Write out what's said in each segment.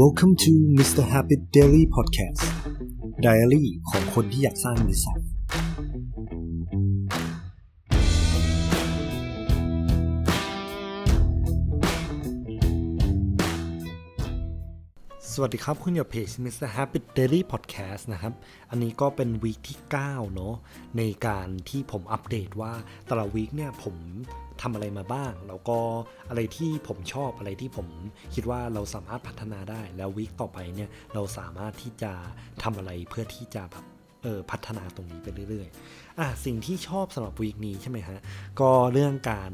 Welcome to Mr. Habit Daily Podcast Diary ของคนที่อยากสร้างนิสัย สวัสดีครับ คุณอยู่เพจ Mr. Habit Daily Podcast นะครับ อันนี้ก็เป็นวีคที่ 9 เนาะในการที่ผมอัปเดตว่าแต่ละวีคเนี่ยผมทำอะไรมาบ้าง แล้วก็อะไรที่ผมชอบอะไรที่ผมคิดว่าเราสามารถพัฒนาได้ แล้ววีคต่อไปเนี่ยเราสามารถที่จะทำอะไรเพื่อที่จะแบบเออพัฒนาตรงนี้ไปเรื่อยๆ อะสิ่งที่ชอบสำหรับวีคนี้ใช่ไหมฮะ ก็เรื่องการ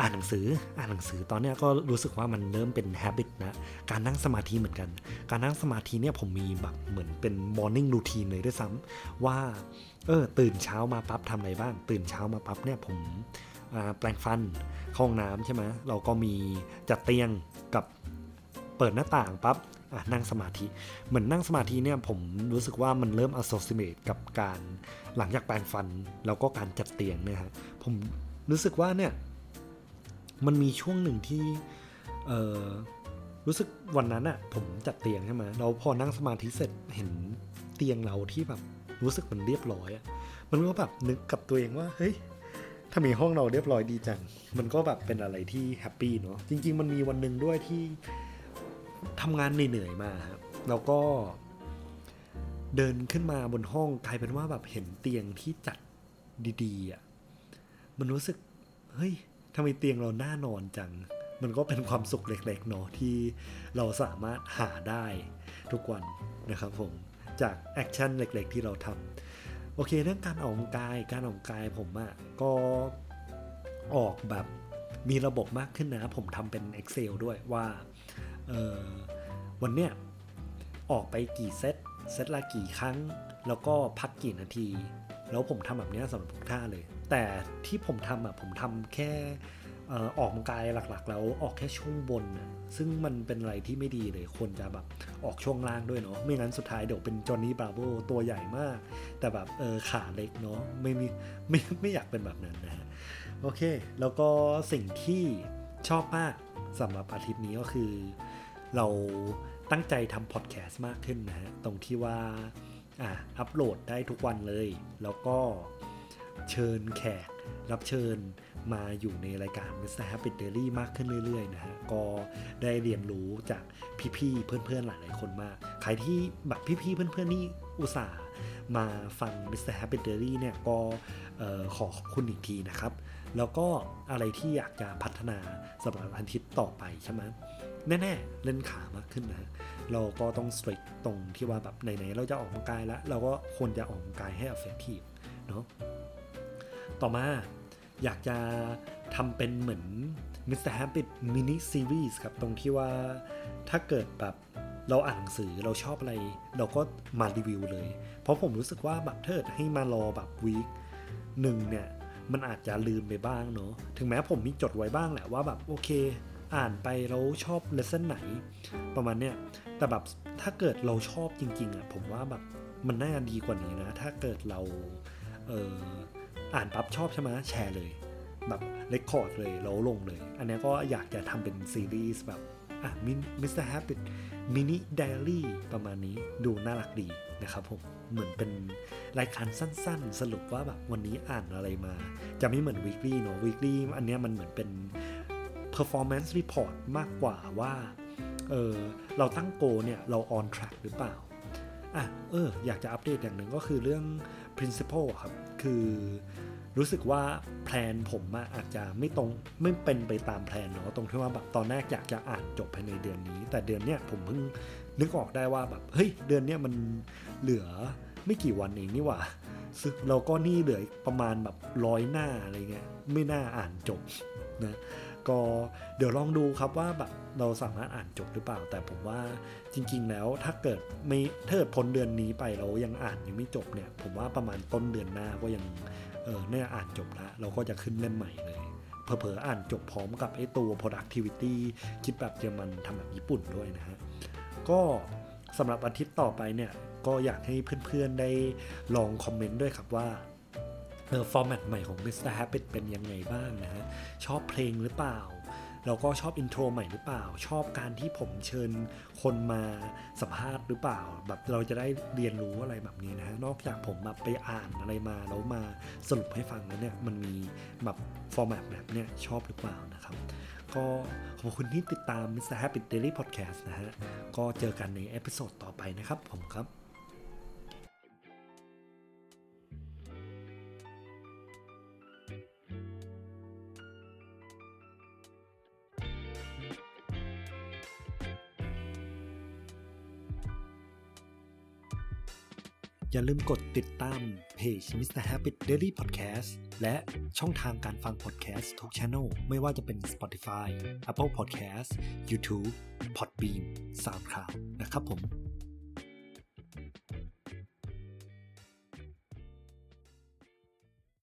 อ่านหนังสืออ่านหนังสือตอนนี้ก็รู้สึกว่ามันเริ่มเป็น habit นะการนั่งสมาธิเหมือนกัน การนั่งสมาธิเนี่ยผมมีแบบเหมือนเป็น morning routine เลยด้วยซ้ำว่าเออตื่นเช้ามาปั๊บทำอะไรบ้าง ตื่นเช้ามาปั๊บเนี่ยผมแปลงฟันเข้าห้องน้ำใช่ไหมเราก็มีจัดเตียงกับเปิดหน้าต่างปั๊บนั่งสมาธิ เหมือนนั่งสมาธิเนี่ยผมรู้สึกว่ามันเริ่ม associate กับการหลังจากแปลงฟัน แล้วก็การจัดเตียงเนี่ยฮะผมรู้สึกว่าเนี่ย มันมีช่วงหนึ่งที่เออรู้สึกวันนั้นอะผมจัดเตียงใช่ไหมเราพอนั่งสมาธิเสร็จเห็นเตียงเราที่แบบรู้สึกมันเรียบร้อยอะมันก็แบบนึกกับตัวเองว่าเฮ้ยถ้ามีห้องเราเรียบร้อยดีจัง มันก็แบบเป็นอะไรที่แฮปปี้เนาะจริง ๆ มันมีวันหนึ่งด้วยที่ทำงานเหนื่อยๆมาครับแล้วก็เดินขึ้นมาบนห้องกลายเป็นว่าแบบเห็นเตียงที่จัดดีๆอะมันรู้สึกเฮ้ย ทำไมเตียงเราน่านอนจัง มันก็เป็นความสุขเล็กๆเนาะที่เราสามารถหาได้ทุกวันนะครับผม จาก action เล็กๆที่เราทำโอเคเรื่องการออกกำลังกายการออกกำลังกายผมอะ่ะก็ออกแบบมีระบบมากขึ้นนะ ผมทำเป็น Excel ด้วยว่าวันเนี้ยออกไปกี่เซตเซตละกี่ครั้ง แล้วก็พักกี่นาที แล้วผมทำแบบนี้สำหรับทุกท่าเลย แต่ที่ผมทำอะผมทำแค่ออกกำลังกายหลักๆ แล้วออกแค่ช่วงบนนะซึ่งมันเป็นอะไรที่ไม่ดีเลยควรจะแบบออกช่วงล่างด้วยเนาะไม่งั้นสุดท้ายเดี๋ยวเป็นจอห์นนี่บราโวตัวใหญ่มาก แต่แบบเออขาเล็กเนาะไม่มีไม่ไม่อยากเป็นแบบนั้นนะฮะโอเค แล้วก็สิ่งที่ชอบมากสำหรับอาทิตย์นี้ก็คือ เราตั้งใจทำพอดแคสต์มากขึ้นนะฮะตรงที่ว่าอะอัปโหลดได้ทุกวันเลย แล้วก็ เชิญแขก รับเชิญมาอยู่ในรายการ Mr. Happy Daily มากขึ้นเรื่อยๆนะฮะ ก็ได้เรียนรู้จากพี่ๆ เพื่อนๆ หลายๆ คนมาก ใครที่แบบพี่ๆ เพื่อนๆ นี่อุตส่าห์มาฟัง Mr. Happy Daily เนี่ยก็ขอขอบคุณอีกทีนะครับ แล้วก็อะไรที่อยากจะพัฒนาสำหรับอาทิตย์ต่อไปใช่ไหมแน่ๆ เล่นขามากขึ้นนะเราก็ต้องสตรีทตรงที่ว่าแบบไหนๆเราจะออกกำลังกายแล้ว เราก็ควรจะออกกำลังกายให้ effective เนาะ ต่อมาอยากจะทำเป็นเหมือน Mr. Happy Mini Series ครับ ตรงที่ว่าถ้าเกิดแบบเราอ่านหนังสือเราชอบอะไร เราก็มารีวิวเลย เพราะผมรู้สึกว่าแบบเทิดให้มารอแบบวีคหนึ่งเนี่ย มันอาจจะลืมไปบ้างเนาะถึงแม้ผมมีจดไว้บ้างแหละว่าแบบโอเค อ่านไปเราชอบเลสเซ่นไหน ประมาณเนี้ยแต่แบบถ้าเกิดเราชอบจริง ๆอะ่ะผมว่าแบบมันน่าดีกว่านี้นะ ถ้าเกิดเราเออ อ่านปั๊บชอบใช่ไหมแชร์เลย แบบ record เลยแล้วลงเลย อันนี้ก็อยากจะทำเป็นซีรีส์แบบอะ Mr. Habit Mini Diary ประมาณนี้ดูน่ารักดีนะครับผม เหมือนเป็นรายการสั้นๆ สรุปว่าแบบวันนี้อ่านอะไรมา จะไม่เหมือน weekly เนาะ weekly อันนี้มันเหมือนเป็น performance report มากกว่าว่าเออเราตั้งโกเนี่ย เรา on track หรือเปล่า อะเอออยากจะอัปเดตอย่างหนึ่งก็คือเรื่อง principle ครับ คือรู้สึกว่าแพลนผมอาจจะไม่ตรงไม่เป็นไปตามแพลนเนาะตรงที่ว่าแบบตอนแรกอยากจะอ่านจบภายในเดือนนี้ แต่เดือนเนี้ยผมเพิ่งนึกออกได้ว่าแบบเฮ้ยเดือนเนี้ยมันเหลือไม่กี่วันเองนี่หว่าซึ่งเราก็นี่เหลือประมาณแบบร้อยหน้าอะไรเงี้ยไม่น่าอ่านจบนะ ก็ เดี๋ยวลองดูครับว่าแบบเราสามารถอ่านจบหรือเปล่า แต่ผมว่าจริง ๆ แล้วถ้าเกิดไม่ถ้าเกิดพ้นเดือนนี้ไปเรายังอ่านยังไม่จบเนี่ย ผมว่าประมาณต้นเดือนหน้าก็ยังเออเนี่ยอ่านจบแล้วเราก็จะขึ้นเล่มใหม่เลยเผลอๆอ่านจบพร้อมกับไอ้ตัว productivity คิดแบบเยอรมันทำแบบญี่ปุ่นด้วยนะฮะก็สำหรับอาทิตย์ต่อไปเนี่ยก็อยากให้เพื่อนๆได้ลองคอมเมนต์ด้วยครับว่า เออ format ใหม่ของ Mr. Habit เป็นยังไงบ้างนะฮะ ชอบเพลงหรือเปล่า แล้วก็ชอบ intro ใหม่หรือเปล่า ชอบการที่ผมเชิญคนมาสัมภาษณ์หรือเปล่า แบบเราจะได้เรียนรู้อะไรแบบนี้นะฮะ นอกจากผมแบบไปอ่านอะไรมา แล้วมาสรุปให้ฟังแล้วเนี่ย มันมีแบบ format แบบเนี้ยชอบหรือเปล่านะครับ ก็ขอบคุณที่ติดตาม Mr. Habit Daily Podcast นะฮะ ก็เจอกันใน episode ต่อไปนะครับผมครับ อย่าลืมกดติดตามเพจ Mr. Happy Daily Podcast และช่องทางการฟัง podcast ทุกช anel ไม่ว่าจะเป็น Spotify Apple Podcast YouTube Podbean SoundCloud นะครับผม